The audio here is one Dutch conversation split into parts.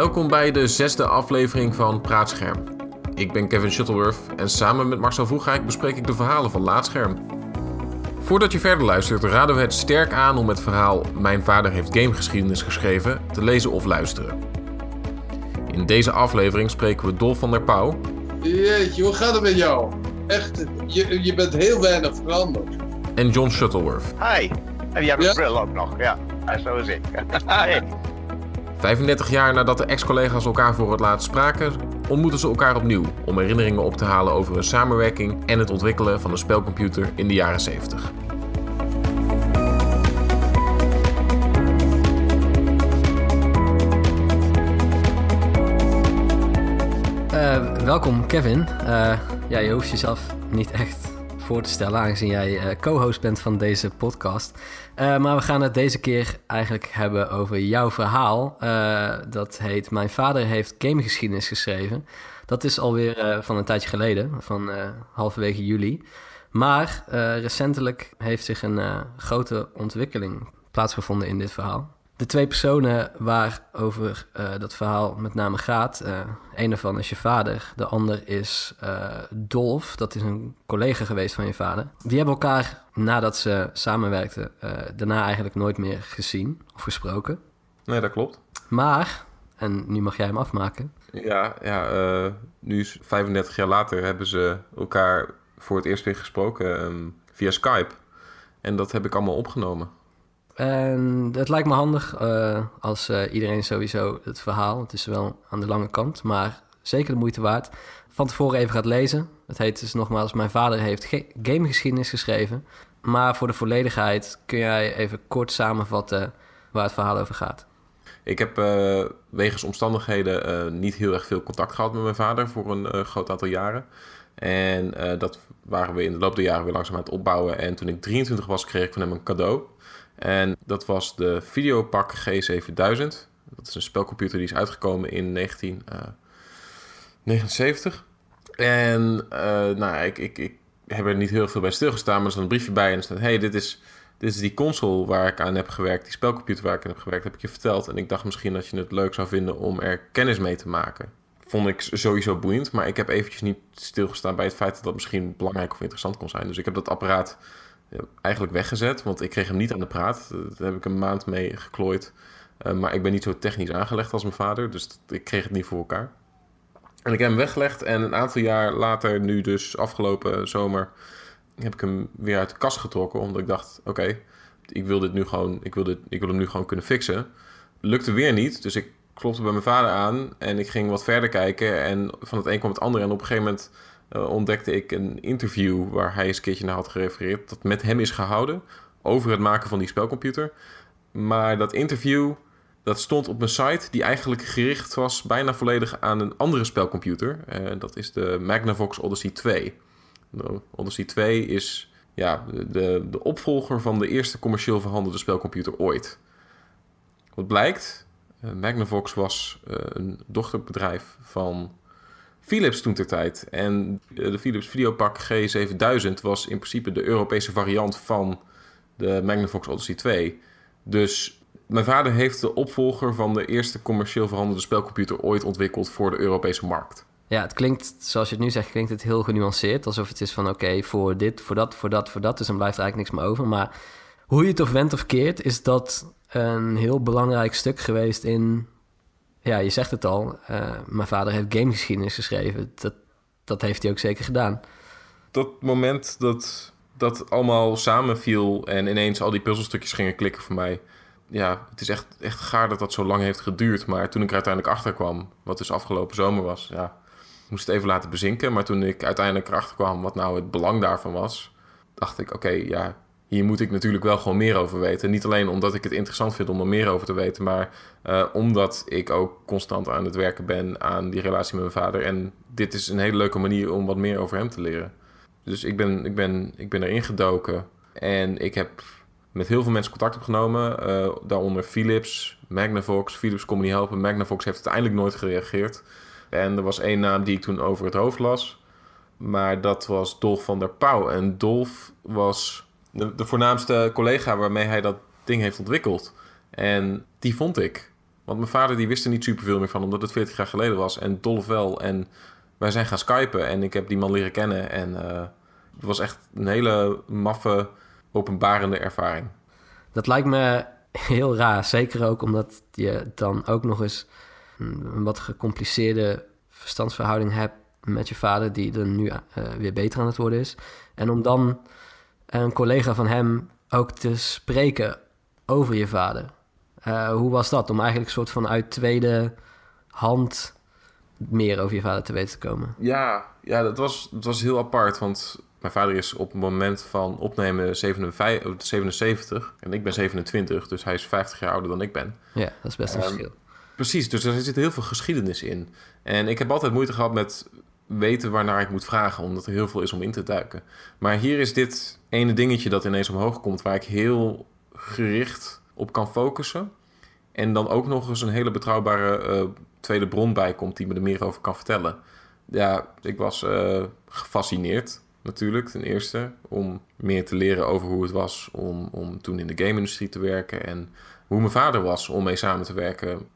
Welkom bij de zesde aflevering van Praatscherm. Ik ben Kevin Shuttleworth en samen met Marcel Vroegrijk bespreek ik de verhalen van Laatscherm. Voordat je verder luistert, raden we het sterk aan om het verhaal Mijn vader heeft gamegeschiedenis geschreven te lezen of luisteren. In deze aflevering spreken we Dolf van der Pauw. Jeetje, hoe gaat het met jou? Echt, je, je bent heel weinig veranderd. En John Shuttleworth. Hi. En jij hebt een bril ook nog, ja. ja zo is ik. Hey. 35 jaar nadat de ex-collega's elkaar voor het laatst spraken, ontmoeten ze elkaar opnieuw om herinneringen op te halen over hun samenwerking en het ontwikkelen van een spelcomputer in de jaren 70. Eh, welkom Kevin. Eh, ja, je hoeft jezelf niet echt voor te stellen, aangezien jij eh, co-host bent van deze podcast. Eh, maar we gaan het deze keer eigenlijk hebben over jouw verhaal. Eh, dat heet Mijn vader heeft gamegeschiedenis geschreven. Dat is alweer van een tijdje geleden, van halverwege juli. Maar recentelijk heeft zich een grote ontwikkeling plaatsgevonden in dit verhaal. De twee personen waarover eh, dat verhaal met name gaat, eh een daarvan is je vader, de ander is eh, Dolf, dat is een collega geweest van je vader. Die hebben elkaar nadat ze samenwerkten daarna eigenlijk nooit meer gezien of gesproken. Nee, dat klopt. Maar, en nu mag jij hem afmaken, Ja, ja nu is 35 jaar later hebben ze elkaar voor het eerst weer gesproken ehm, via Skype. En dat heb ik allemaal opgenomen. En het lijkt me handig eh, als eh, iedereen sowieso het verhaal, het is wel aan de lange kant, maar zeker de moeite waard, van tevoren even gaat lezen. Het heet dus nogmaals, mijn vader heeft ge- gamegeschiedenis geschreven. Maar voor de volledigheid kun jij even kort samenvatten waar het verhaal over gaat. Ik heb eh, wegens omstandigheden niet heel erg veel contact gehad met mijn vader voor een groot aantal jaren. En dat waren we in de loop der jaren weer langzaam aan het opbouwen. En toen ik 23 was, kreeg ik van hem een cadeau. En dat was de Videopak G7000. Dat is een spelcomputer die is uitgekomen in 1979. En eh, nou, ik, ik, ik heb er niet heel veel bij stilgestaan, maar er staat een briefje bij en er staat... hey, dit is, dit is die console waar ik aan heb gewerkt, die spelcomputer waar ik aan heb gewerkt, heb ik je verteld. En ik dacht misschien dat je het leuk zou vinden om er kennis mee te maken. Vond ik sowieso boeiend, maar ik heb eventjes niet stilgestaan bij het feit dat dat misschien belangrijk of interessant kon zijn. Dus ik heb dat apparaat eigenlijk weggezet, want ik kreeg hem niet aan de praat. Daar heb ik een maand mee geklooid. Eh, maar ik ben niet zo technisch aangelegd als mijn vader, dus ik kreeg het niet voor elkaar. En ik heb hem weggelegd en een aantal jaar later, nu dus afgelopen zomer, heb ik hem weer uit de kast getrokken. Omdat ik dacht, oké, ik wil dit nu gewoon, ik wil, dit, ik wil hem nu gewoon kunnen fixen. Lukte weer niet, dus ik klopte bij mijn vader aan en ik ging wat verder kijken. En van het een kwam het andere. En op een gegeven moment eh, ontdekte ik een interview waar hij eens een keertje naar had gerefereerd. Dat met hem is gehouden over het maken van die spelcomputer. Maar dat interview, dat stond op een site die eigenlijk gericht was bijna volledig aan een andere spelcomputer. Eh, dat is de Magnavox Odyssey 2. De Odyssey 2 is ja, de, de opvolger van de eerste commercieel verhandelde spelcomputer ooit. Wat blijkt, eh, Magnavox was een dochterbedrijf van Philips toen ter tijd. En eh, de Philips Videopak G7000 was in principe de Europese variant van de Magnavox Odyssey 2. Dus mijn vader heeft de opvolger van de eerste commercieel verhandelde spelcomputer ooit ontwikkeld voor de Europese markt. Ja, het klinkt, zoals je het nu zegt, klinkt het heel genuanceerd. Alsof het is van, oké, voor dit, voor dat, voor dat, voor dat. Dus dan blijft eigenlijk niks meer over. Maar hoe je het of went of keert, is dat een heel belangrijk stuk geweest in... Ja, je zegt het al, eh, mijn vader heeft gamegeschiedenis geschreven. Dat, dat heeft hij ook zeker gedaan. dat moment dat dat allemaal samenviel en ineens al die puzzelstukjes gingen klikken voor mij. Ja, het is echt, echt gaar dat dat zo lang heeft geduurd. Maar toen ik er uiteindelijk achter kwam, wat dus afgelopen zomer was, ja, moest het even laten bezinken. Maar toen ik uiteindelijk erachter kwam wat nou het belang daarvan was, dacht ik, oké, ja, hier moet ik natuurlijk wel gewoon meer over weten. Niet alleen omdat ik het interessant vind om er meer over te weten, maar eh, omdat ik ook constant aan het werken ben aan die relatie met mijn vader. En dit is een hele leuke manier om wat meer over hem te leren. Dus ik ben, ik ben, ik ben erin gedoken en ik heb met heel veel mensen contact opgenomen. eh, daaronder Philips, Magnavox. Philips kon me niet helpen. Magnavox heeft uiteindelijk nooit gereageerd. En er was één naam die ik toen over het hoofd las. Maar dat was Dolf van der Pauw. En Dolf was de, de voornaamste collega waarmee hij dat ding heeft ontwikkeld. En die vond ik. Want mijn vader die wist er niet superveel meer van, omdat het 40 jaar geleden was. En Dolf wel. En wij zijn gaan skypen en ik heb die man leren kennen. En eh, het was echt een hele maffe, openbarende ervaring. Dat lijkt me heel raar. Zeker ook omdat je dan ook nog eens een wat gecompliceerde verstandsverhouding hebt met je vader, die er nu eh, weer beter aan het worden is. En om dan een collega van hem ook te spreken over je vader. Eh, hoe was dat? Om eigenlijk een soort van uit tweede hand meer over je vader te weten te komen. Ja, ja dat, was, dat was heel apart. Want mijn vader is op het moment van opnemen 57, 77 en ik ben 27, dus hij is 50 jaar ouder dan ik ben. Ja, dat is best een Um, verschil. Precies, dus er zit heel veel geschiedenis in. En ik heb altijd moeite gehad met weten waarnaar ik moet vragen, omdat er heel veel is om in te duiken. Maar hier is dit ene dingetje dat ineens omhoog komt, waar ik heel gericht op kan focussen. En dan ook nog eens een hele betrouwbare eh, tweede bron bij komt die me er meer over kan vertellen. Ja, ik was eh, gefascineerd natuurlijk, ten eerste, om meer te leren over hoe het was om, om toen in de game-industrie te werken en hoe mijn vader was om mee samen te werken.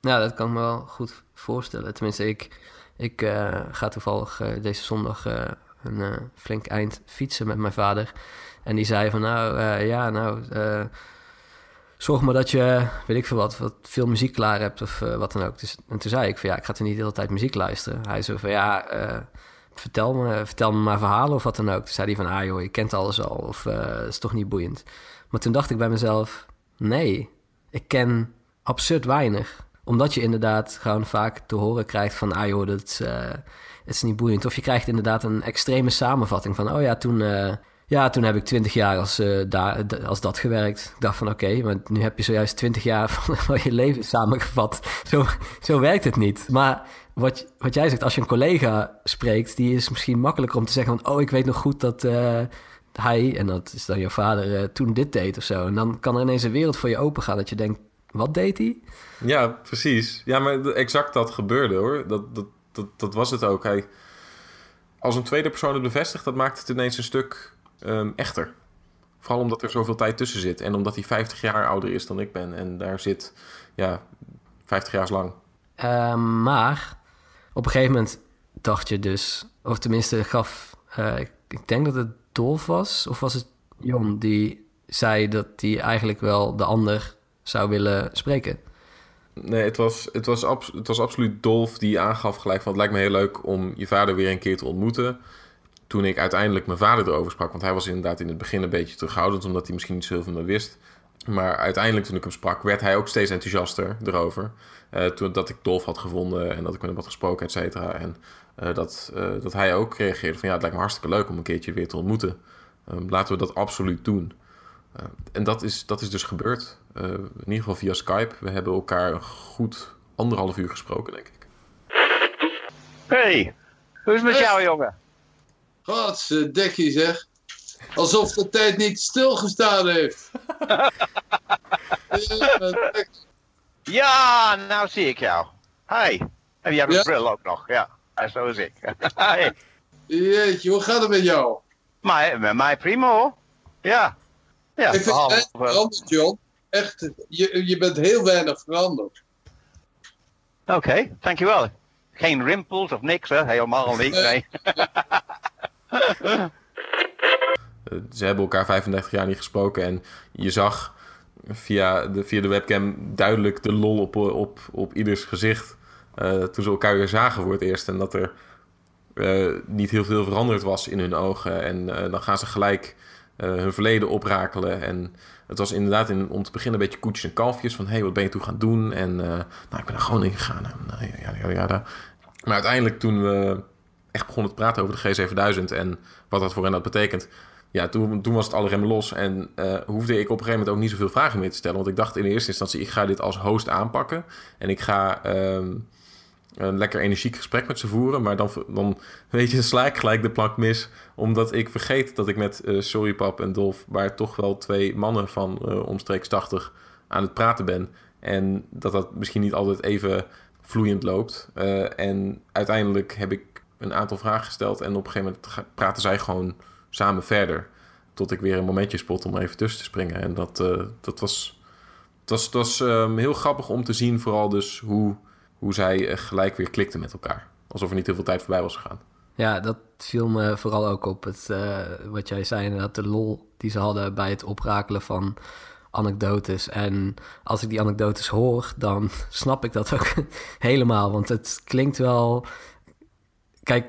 Nou, dat kan ik me wel goed voorstellen. Tenminste, ik, ik eh, ga toevallig eh, deze zondag eh, een flink eind fietsen met mijn vader. En die zei van, nou, ja, nou, zorg maar dat je, weet ik veel wat, wat veel muziek klaar hebt of wat dan ook. Dus, en toen zei ik van, ja, ik ga er niet de hele tijd muziek luisteren. Hij zei van, ja, vertel, me, vertel me maar verhalen of wat dan ook. Toen zei hij van, ah joh, je kent alles al of het is toch niet boeiend. Maar toen dacht ik bij mezelf, nee, ik ken absurd weinig omdat je inderdaad gewoon vaak te horen krijgt van... ah joh, dat eh, het is niet boeiend. Of je krijgt inderdaad een extreme samenvatting van... oh ja, toen, eh, ja, toen heb ik twintig jaar als, eh, als dat gewerkt. Ik dacht van oké, maar nu heb je zojuist twintig jaar van, van je leven samengevat. Zo, zo werkt het niet. Maar wat, wat jij zegt, als je een collega spreekt... die is misschien makkelijker om te zeggen van... oh, ik weet nog goed dat... hij, en dat is dan je vader, toen dit deed of zo. En dan kan er ineens een wereld voor je open gaan dat je denkt, wat deed hij? Ja, precies. Ja, maar exact dat gebeurde hoor. Dat, dat, dat, dat was het ook. Hij, als een tweede persoon het bevestigt, dat maakt het ineens een stuk ehm, echter. Vooral omdat er zoveel tijd tussen zit. En omdat hij 50 jaar ouder is dan ik ben. En daar zit, ja, 50 jaar lang. Uh, maar op een gegeven moment dacht je dus, of tenminste gaf, uh, ik, ik, denk dat het Dolf was, of was het Jon, die zei dat hij eigenlijk wel de ander zou willen spreken. Nee, het was, het, was abs het was absoluut Dolf die aangaf gelijk van... het lijkt me heel leuk om je vader weer een keer te ontmoeten. Toen ik uiteindelijk mijn vader erover sprak... want hij was inderdaad in het begin een beetje terughoudend... omdat hij misschien niet zoveel meer wist. Maar uiteindelijk toen ik hem sprak... werd hij ook steeds enthousiaster erover. Uh, toen dat ik Dolf had gevonden en dat ik met hem had gesproken, et cetera. En uh, dat, uh, dat hij ook reageerde van... ja, het lijkt me hartstikke leuk om een keertje weer te ontmoeten. Um, laten we dat absoluut doen. En dat is, dat is dus gebeurd. Uh, in ieder geval via Skype. We hebben elkaar een goed anderhalf uur gesproken, denk ik. Hey, hoe is het met jou, jongen? Godzijdankie zeg. Alsof de tijd niet stilgestaan heeft. ja, nou zie ik jou. Hi. En jij hebt een bril ook nog. Ja, en zo is ik. hey. Jeetje, hoe gaat het met jou? Maar, met mij prima hoor. Ja. Ja, ik vind het John. Echt, je, je bent heel weinig veranderd. Oké, okay, dankjewel. Geen rimpels of niks, hè? Helemaal niet. Nee. Ze hebben elkaar 35 jaar niet gesproken en je zag via de, via de webcam duidelijk de lol op, op, op ieders gezicht. Uh, toen ze elkaar weer zagen voor het eerst en dat er uh, niet heel veel veranderd was in hun ogen. En uh, dan gaan ze gelijk uh, hun verleden oprakelen. En het was inderdaad in, om te beginnen een beetje koetjes en kalfjes. Van, hé, hey, wat ben je toe gaan doen? En uh, nou, ik ben er gewoon in gegaan. Uh, ja, ja, ja. Maar uiteindelijk toen we echt begonnen te praten over de G7000... en wat dat voor hen had betekend... Ja, toen, toen was het alle los. En uh, hoefde ik op een gegeven moment ook niet zoveel vragen meer te stellen. Want ik dacht in de eerste instantie, ik ga dit als host aanpakken. En ik ga... een lekker energiek gesprek met ze voeren. Maar dan, dan weet je, sla ik gelijk de plank mis. Omdat ik vergeet dat ik met uh, Sorry Pap en Dolf... waar toch wel twee mannen van uh, omstreeks 80 aan het praten ben. En dat dat misschien niet altijd even vloeiend loopt. Uh, en uiteindelijk heb ik een aantal vragen gesteld... en op een gegeven moment praten zij gewoon samen verder. Tot ik weer een momentje spot om even tussen te springen. En dat, dat was Het was, het was ehm, heel grappig om te zien, vooral dus hoe, hoe zij eh, gelijk weer klikten met elkaar. Alsof er niet heel veel tijd voorbij was gegaan. Ja, dat viel me vooral ook op het, eh, wat jij zei, inderdaad, de lol die ze hadden bij het oprakelen van anekdotes. En als ik die anekdotes hoor, dan snap ik dat ook helemaal. Want het klinkt wel. Kijk,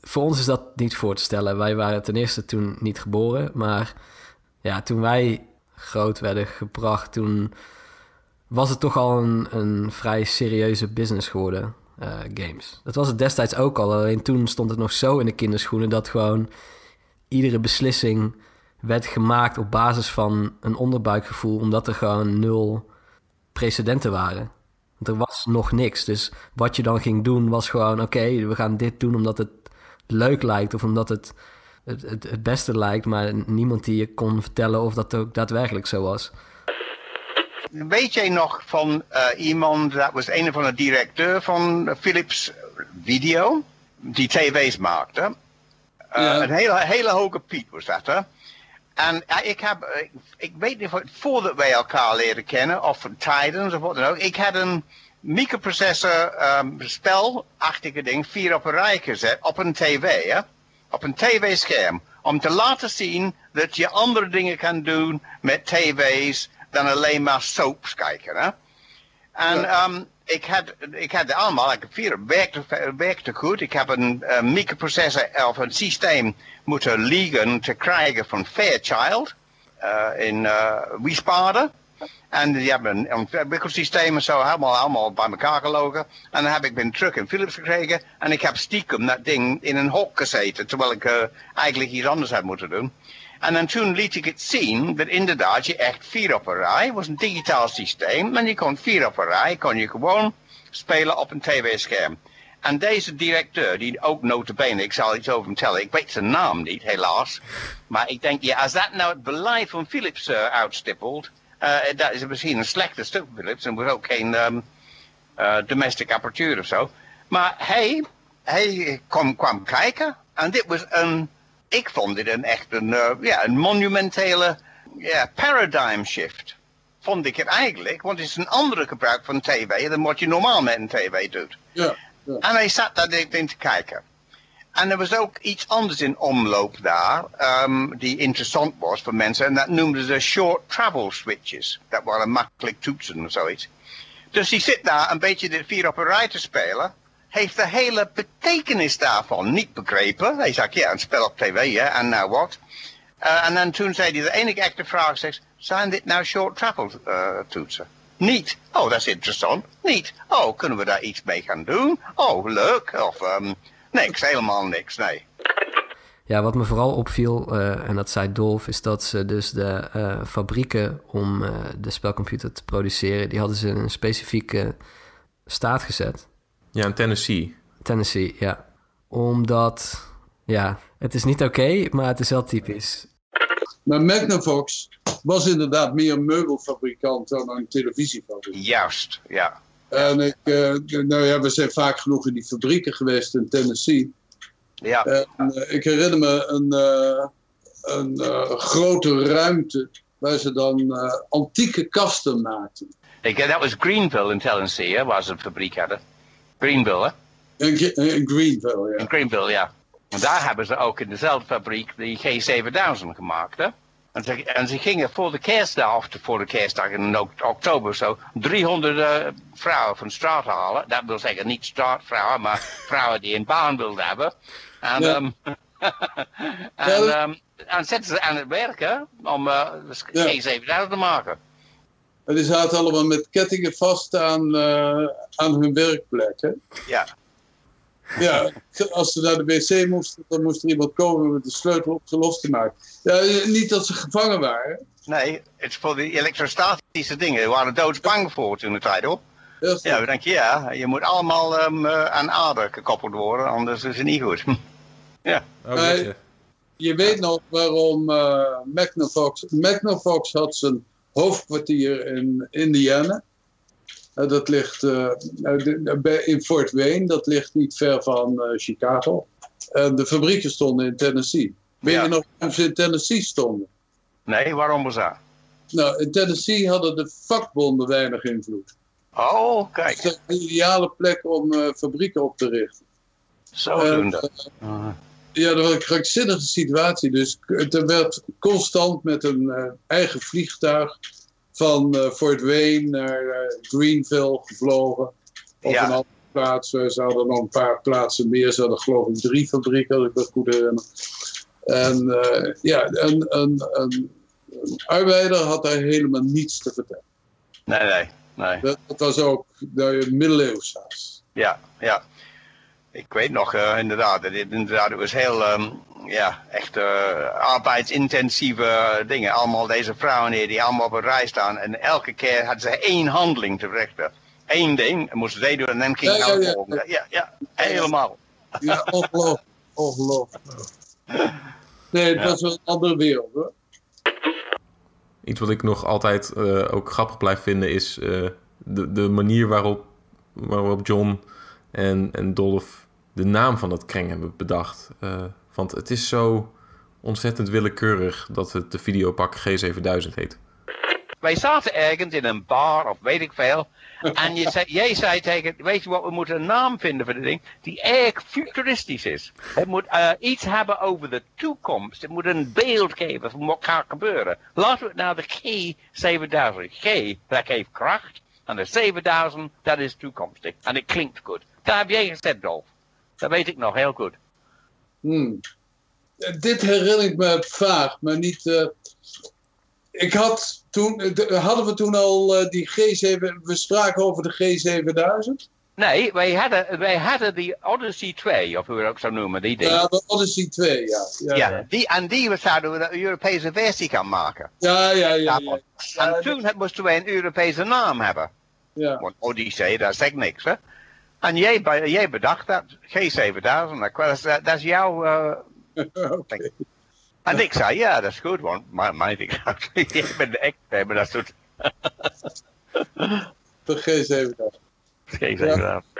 voor ons is dat niet voor te stellen. Wij waren ten eerste toen niet geboren. Maar ja, toen wij groot werden gebracht, toen was het toch al een, een vrij serieuze business geworden. eh, games. Dat was het destijds ook al. Alleen toen stond het nog zo in de kinderschoenen dat gewoon iedere beslissing werd gemaakt op basis van een onderbuikgevoel, omdat er gewoon nul precedenten waren. Er was nog niks. Dus wat je dan ging doen was gewoon: oké, we gaan dit doen omdat het leuk lijkt of omdat het het, het het beste lijkt, maar niemand die je kon vertellen of dat ook daadwerkelijk zo was. Weet jij nog van eh, iemand, dat was een van de directeur van Philips Video, die tv's maakte. Eh, Ja. Een hele, hele hoge Piet was dat, hè? En ik heb, ik weet niet voordat wij elkaar leren kennen, of tijdens of wat dan ook. Ik had een microprocessor ehm, spelachtige ding vier op een rij gezet op een tv, hè? Op een tv-scherm. Om te laten zien dat je andere dingen kan doen met tv's dan alleen maar soaps kijken, hè? En Ja. ehm, ik, had, ik had allemaal, ik heb vier, het werkte, werkte goed. Ik heb een eh, microprocessor of een systeem moeten liegen te krijgen van Fairchild eh, in uh, Wiesbaden. En die hebben een ontwikkelsysteem en zo helemaal, allemaal bij elkaar gelogen. En dan heb ik ben terug in Philips gekregen. En ik heb stiekem dat ding in een hok gezeten. Terwijl ik eigenlijk iets anders had moeten doen. En dan toen liet ik het zien dat inderdaad je echt vier op een rij. Was een digitaal systeem. En je kon vier op een rij, kon je gewoon spelen op een tv-scherm. En deze directeur, die ook notabene, ik zal iets over hem tellen. Ik weet zijn naam niet, helaas. Maar ik denk, ja, als dat nou het beleid van Philips eh, uitstippelt, eh, dat is misschien een slechte stuk Philips. En wordt ook geen ehm, eh, domestic apparatuur of zo. Maar hij, hij kwam, kwam kijken en dit was een, ik vond dit een echt een, eh, ja, een monumentele ja, paradigm shift. Vond ik het eigenlijk, want het is een andere gebruik van tv dan wat je normaal met een tv doet. Ja, ja. En hij zat daar in te kijken. En er was ook iets anders in omloop daar, ehm, die interessant was voor mensen. En dat noemden ze short travel switches. Dat waren makkelijk toetsen of zoiets. Dus die zit daar een beetje de vier op een rij te spelen. Heeft de hele betekenis daarvan niet begrepen. Hij zei, ja, een spel op tv, hè, en nou wat? Eh, en dan toen zei hij, de enige echte vraag zegt, zijn dit nou short travel eh, toetsen? Niet. Oh, dat is interessant. Niet. Oh, kunnen we daar iets mee gaan doen? Oh, leuk. Of ehm, niks, helemaal niks, nee. Ja, wat me vooral opviel, eh, en dat zei Dolf, is dat ze dus de fabrieken om de spelcomputer te produceren, die hadden ze in een specifieke staat gezet. Ja, in Tennessee. Tennessee, ja. Omdat, ja, het is niet oké, maar het is wel typisch. Maar Magnavox was inderdaad meer een meubelfabrikant dan een televisiefabrikant. Juist, ja. En ik, eh, nou ja, we zijn vaak genoeg in die fabrieken geweest in Tennessee. Ja, En, eh, ik herinner me een, eh, een eh, grote ruimte waar ze dan eh, antieke kasten maakten. ik, dat was Greenville in Tennessee, hè, waar ze een fabriek hadden. Greenville, hè? In, Greenville, ja. In Greenville, ja. En daar hebben ze ook in dezelfde fabriek die G7000 gemaakt, hè? En ze, en ze gingen voor de kerstdag, of voor de kerstdag in ok- oktober of zo, 300 eh, vrouwen van straat halen. Dat wil zeggen niet straatvrouwen, maar vrouwen die een baan wilden hebben. En, Ja. ehm, en, ehm, en zetten ze aan het werken om eh, de Ja. G7000 te maken. En die zaten allemaal met kettingen vast aan, eh, aan hun werkplek. Hè? Ja. Ja, als ze naar de wc moesten, dan moest er iemand komen met de sleutel om ze los te maken. Ja, niet dat ze gevangen waren. Nee, het is voor die elektrostatische dingen. We waren doodsbang voor toen de tijd, goed. Ja, we denken, ja, je moet allemaal ehm, eh, aan aarde gekoppeld worden, anders is het niet goed. ja, Oh, Nee. weet je. Je weet nog waarom eh Magnavox... Magnavox had zijn hoofdkwartier in Indiana. Eh, dat ligt eh, eh, in Fort Wayne. Dat ligt niet ver van eh, Chicago. En de fabrieken stonden in Tennessee. Weet Ja. je nog waarom ze in Tennessee stonden? nee, waarom was dat? nou, in Tennessee hadden de vakbonden weinig invloed. Oh, Dat kijk. is een ideale plek om eh, fabrieken op te richten. Zo doen dat. Ja, dat was een krankzinnige situatie. Dus er werd constant met een eh, eigen vliegtuig van eh, Fort Wayne naar eh, Greenville gevlogen. Of Ja. een andere plaats. Ze hadden nog een paar plaatsen meer. Ze hadden geloof ik drie fabrieken, als ik dat goed herinner. En ja, een, een, een, een arbeider had daar helemaal niets te vertellen. Nee, nee, nee. Dat, dat was ook de middeleeuws haast. Ja, ja. Ik weet nog, eh, inderdaad, het, inderdaad, het was heel, ehm, ja, echt eh, arbeidsintensieve dingen. Allemaal deze vrouwen hier, die allemaal op een rij staan. En elke keer hadden ze één handeling te verrichten. Eén ding, moesten zij doen en dan ging Ja, het ja, naar de ja. volgende. Ja, ja, helemaal. Ja, ongelooflijk. ongelooflijk. Nee, het Ja. was wel een andere wereld hoor. Iets wat ik nog altijd eh, ook grappig blijf vinden is eh, de, de manier waarop, waarop John en, en Dolph de naam van dat kreng hebben bedacht. Eh, want het is zo ontzettend willekeurig dat het de videopak G7000 heet. Wij zaten ergens in een bar of weet ik veel. En je zei, jij zei tegen, weet je wat, we moeten een naam vinden voor dit ding die erg futuristisch is. Het moet eh, iets hebben over de toekomst. Het moet een beeld geven van wat gaat gebeuren. Laten we het naar de G7000. G, dat geeft kracht. En de 7000, dat is toekomstig. En het klinkt goed. Dat heb jij gezegd, Dolf. Dat weet ik nog heel goed. Hmm. Dit herinner ik me vaag, maar niet. eh, ik had toen, eh, de- hadden we toen al eh, die G7, we spraken over de G7000. Nee, wij hadden, wij hadden die Odyssey 2, of hoe we het ook zou noemen, die ding. Ja, de Odyssey 2, ja. Ja, Ja, ja, die, en die zouden we de Europese versie gaan maken. ja. ja, ja, en toen moesten wij een Europese naam hebben. ja. Want Odyssey, dat zegt niks, hè. En jij, jij bedacht dat, G7000, dat, dat, dat is jouw... eh, Oké. en ik zei, ja, dat is goed, want mijn, mijn ik, je bent de expert, maar dat soort De G7000. G7000.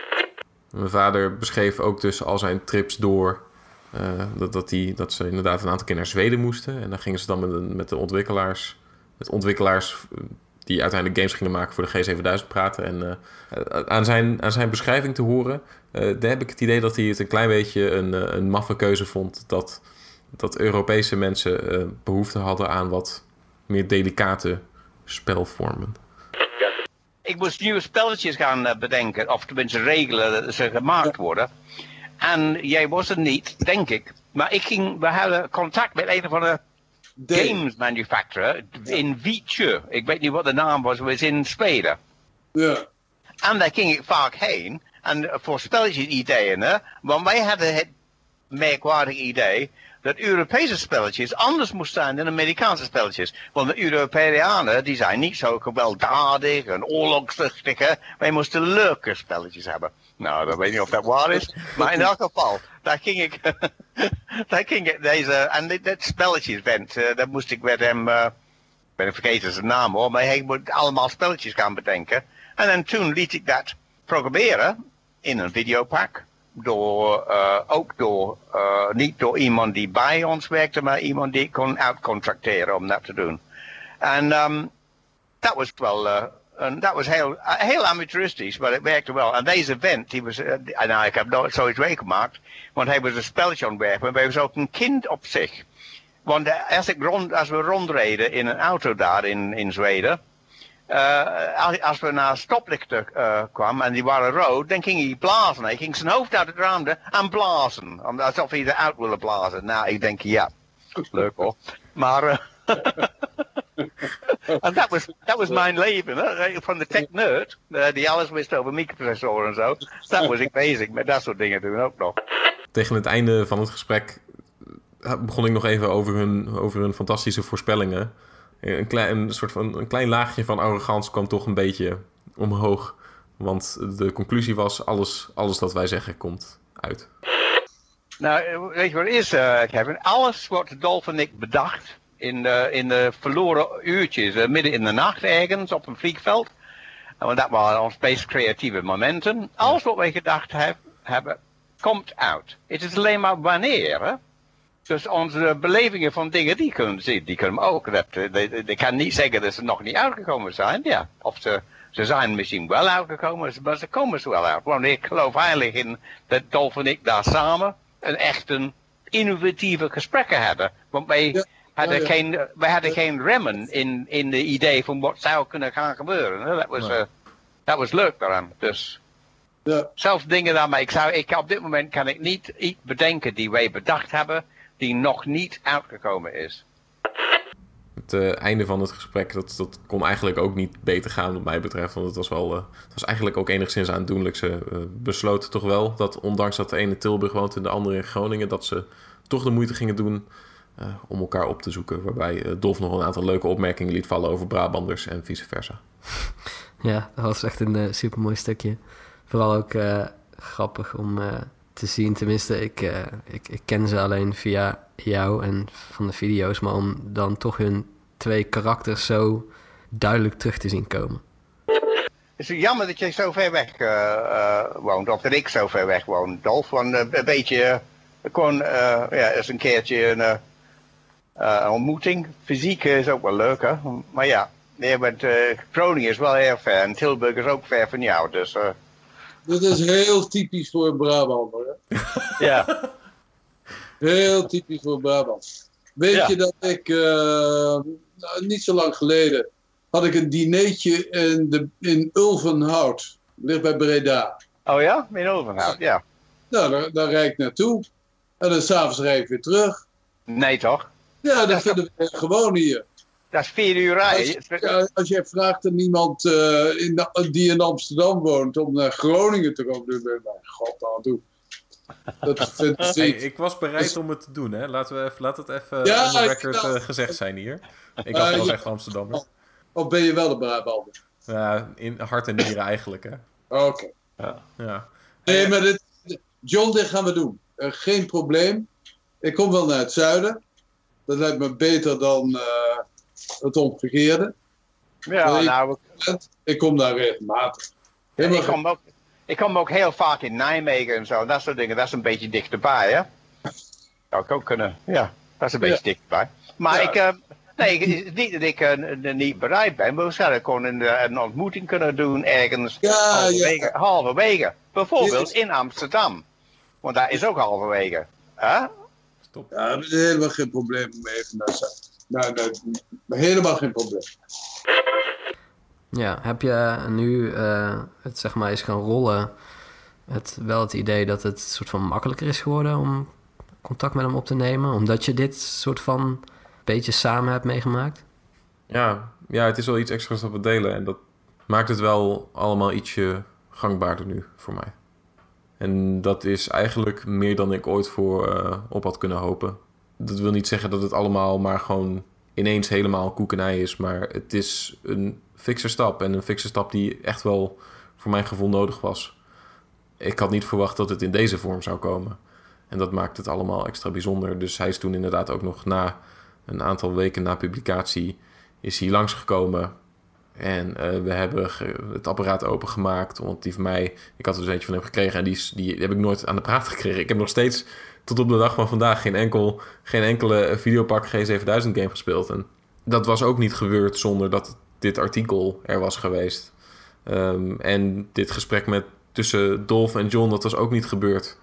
Mijn vader beschreef ook dus al zijn trips door. eh, dat, dat, die, dat ze inderdaad een aantal keer naar Zweden moesten. En dan gingen ze dan met, de- met de ontwikkelaars, met ontwikkelaars eh, die uiteindelijk games gingen maken voor de G7000 praten. En eh, aan, zijn, aan zijn beschrijving te horen, eh, daar heb ik het idee dat hij het een klein beetje een, eh, een maffe keuze vond. Dat, dat Europese mensen eh, behoefte hadden aan wat meer delicate spelvormen. Ik moest nieuwe spelletjes gaan bedenken, of tenminste regelen dat ze gemaakt worden. En jij was er niet, denk ik. Maar ik ging, we hadden contact met een of andere Games manufacturer in. Ik weet niet wat de naam was, was in Zweden. Ja. En daar ging ik vaak heen. En voor spelletjes ideeën, hè. Want wij hadden het merkwaardig idee dat Europese spelletjes anders moesten zijn dan Amerikaanse spelletjes. Want de Europeanen, die zijn niet zo gewelddadig en oorlogszuchtig. Wij moesten leuke spelletjes hebben. Nou, dat weet ik niet of dat waar is. Maar in elk geval, daar ging ik, daar ging ik deze, en dit spelletjesvent, eh dat moest ik met hem, ik ben vergeten zijn naam hoor, maar hij moet allemaal spelletjes gaan bedenken. En dan toen liet ik dat programmeren in een videopak. Door, eh, ook door, eh, niet door iemand die bij ons werkte, maar iemand die ik kon uitcontracteren om dat te doen. En ehm, dat was wel, eh, en dat was heel, amateuristisch, maar het werkte wel. En deze vent, die was, nou ik heb nooit zoiets meegemaakt, want hij was een spelletje ontwerper, maar hij was ook een kind op zich. Want als, ik rond, als we rondreden in een auto daar in, in Zweden, als, als we naar stoplichten eh, kwamen en die waren rood, dan ging hij blazen. Hij ging zijn hoofd uit het raam en blazen. Om- Alsof hij eruit wilde blazen. Nou, ik denk, ja, leuk hoor. Maar, eh, en dat was, dat was mijn leven, hè? van de tech nerd, eh, die alles wist over microprocessoren en zo. Dat was ik bezig met dat soort dingen doen ook nog. Tegen het einde van het gesprek eh, begon ik nog even over hun, over hun fantastische voorspellingen. Een klein, een soort van, een klein laagje van arrogantie kwam toch een beetje omhoog. Want de conclusie was, alles, alles dat wij zeggen komt uit. Nou, eh, weet je wat het is, eh, Kevin? Alles wat Dolph en ik bedacht in de, in de verloren uurtjes, eh, midden in de nacht ergens op een vliegveld. Want dat waren ons meest creatieve momenten. Alles wat wij gedacht heb- hebben, komt uit. Het is alleen maar wanneer, hè? Dus onze belevingen van dingen, die kunnen die kunnen ook. Dat, ik kan niet zeggen dat ze nog niet uitgekomen zijn. Ja, of ze, ze zijn misschien wel uitgekomen, maar ze komen ze wel uit. Want ik geloof heilig in dat Dolf en ik daar samen een echt een innovatieve gesprekken hebben. Want wij hadden, ja. Geen, wij hadden geen remmen in, in de idee van wat zou kunnen gaan gebeuren. Dat was, uh, dat was leuk daaraan. Dus ja. zelfs dingen daarmee. Ik zou, ik, op dit moment kan ik niet iets bedenken die wij bedacht hebben die nog niet uitgekomen is. Het uh, einde van het gesprek, dat, dat kon eigenlijk ook niet beter gaan wat mij betreft. Want het was, wel, uh, het was eigenlijk ook enigszins aandoenlijk. Ze uh, besloten toch wel dat ondanks dat de ene Tilburg woont en de andere in Groningen... dat ze toch de moeite gingen doen om elkaar op te zoeken. Waarbij Dolf nog een aantal leuke opmerkingen liet vallen over Brabanders en vice versa. Ja, dat was echt een supermooi stukje. Vooral ook grappig om te zien. Tenminste, ik, uh, ik, ik ken ze alleen via jou en van de video's. Maar om dan toch hun twee karakters zo duidelijk terug te zien komen. Het is jammer dat je zo ver weg uh, uh, woont. Of dat ik zo ver weg woon, Dolf. Want een beetje... gewoon, ja, is een keertje een, ontmoeting. Fysiek is ook wel leuk, hè. Maar ja, nee, Groningen is wel heel ver. En Tilburg is ook ver van jou, dus... Dat is heel typisch voor Brabant. Hoor. Ja. Heel typisch voor Brabant. Weet je dat ik uh, niet zo lang geleden had ik een dineetje in, de, in Ulvenhout. Ligt bij Breda. Oh ja? In Ulvenhout, ja. Nou, daar, daar rijd ik naartoe. En dan s'avonds rijd ik weer terug. Nee toch? Ja, dat vinden we gewoon hier. Dat is vier uur rijden. Als, als je vraagt aan iemand uh, in, die in Amsterdam woont om naar Groningen te komen, dan ben ik, god aan toe. Dat vind hey, ik was bereid dus, om het te doen, hè? Laten we even, laat het even ja, on the record uh, gezegd zijn hier. Ik was uh, wel ja, echt Amsterdammer. Of, ben je wel de Brabander? Ja, in hart en nieren eigenlijk, hè? Oké. Okay. Ja. ja. Nee, maar dit, John, dit gaan we doen. Uh, geen probleem. Ik kom wel naar het zuiden. Dat lijkt me beter dan het omgekeerde. Ja, nou... Ik kom daar regelmatig. Helemaal ik, kom ook, ik kom ook heel vaak in Nijmegen en zo. Dat soort dingen. Dat is een beetje dichterbij, hè? Zou ik ook kunnen. Ja, dat is een beetje dichterbij. Maar ik... Uh, nee, niet dat ik uh, niet bereid ben. Maar we zouden gewoon een, een ontmoeting kunnen doen ergens ja, halverwege, ja. halverwege. Bijvoorbeeld in Amsterdam. Want daar is ook halverwege. Huh? Stop. Ja, daar is helemaal geen probleem mee even nou, nee, helemaal geen probleem. Ja, heb je nu uh, het zeg maar is gaan rollen, het, wel het idee dat het soort van makkelijker is geworden om contact met hem op te nemen, omdat je dit soort van beetje samen hebt meegemaakt? Ja, ja het is wel iets extra's dat we delen en dat maakt het wel allemaal ietsje gangbaarder nu voor mij. En dat is eigenlijk meer dan ik ooit voor uh, op had kunnen hopen dat wil niet zeggen dat het allemaal maar gewoon ineens helemaal koekenij is. Maar het is een fikse stap. En een fikse stap die echt wel voor mijn gevoel nodig was. Ik had niet verwacht dat het in deze vorm zou komen. En dat maakt het allemaal extra bijzonder. Dus hij is toen inderdaad ook nog na een aantal weken na publicatie... is hij langsgekomen. En uh, we hebben het apparaat opengemaakt. Want die van mij... Ik had er dus eentje van hem gekregen. En die, die heb ik nooit aan de praat gekregen. Ik heb nog steeds tot op de dag van vandaag geen, enkel, geen enkele videopak G7000 game gespeeld. En dat was ook niet gebeurd zonder dat dit artikel er was geweest. Um, en dit gesprek met, tussen Dolph en John, dat was ook niet gebeurd.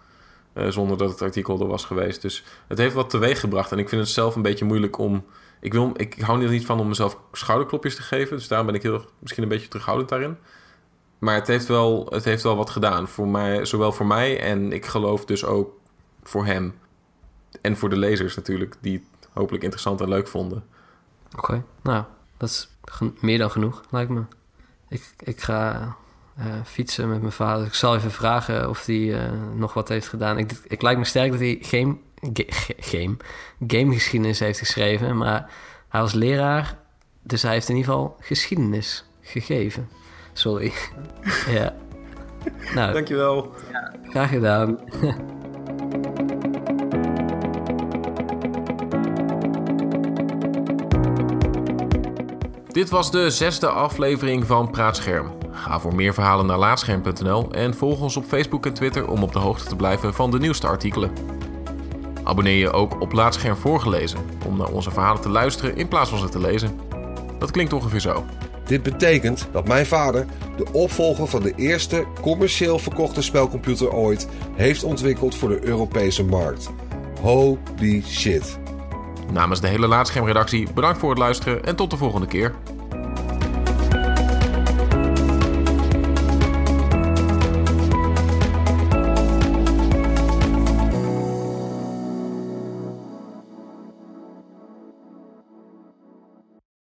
Uh, zonder dat het artikel er was geweest. Dus het heeft wat teweeg gebracht. En ik vind het zelf een beetje moeilijk om. Ik, wil, ik hou er niet van om mezelf schouderklopjes te geven. Dus daarom ben ik heel, misschien een beetje terughoudend daarin. Maar het heeft wel, het heeft wel wat gedaan. Voor mij, zowel voor mij en ik geloof dus ook voor hem. En voor de lezers natuurlijk, die het hopelijk interessant en leuk vonden. Oké, nou, dat is meer dan genoeg, lijkt me. Ik, ik ga uh, fietsen met mijn vader. Ik zal even vragen of hij uh, nog wat heeft gedaan. Ik, ik lijkt me sterk dat hij geen game, gamegeschiedenis heeft geschreven, maar hij was leraar, dus hij heeft in ieder geval geschiedenis gegeven. Sorry. ja. Nou, Dankjewel. Ja, graag gedaan. Dit was de zesde aflevering van Praatscherm. Ga voor meer verhalen naar laatscherm.nl en volg ons op Facebook en Twitter om op de hoogte te blijven van de nieuwste artikelen. Abonneer je ook op Laatscherm voorgelezen om naar onze verhalen te luisteren in plaats van ze te lezen. Dat klinkt ongeveer zo. Dit betekent dat mijn vader de opvolger van de eerste commercieel verkochte spelcomputer ooit heeft ontwikkeld voor de Europese markt. Holy shit. Namens de hele Laatschermredactie bedankt voor het luisteren en tot de volgende keer.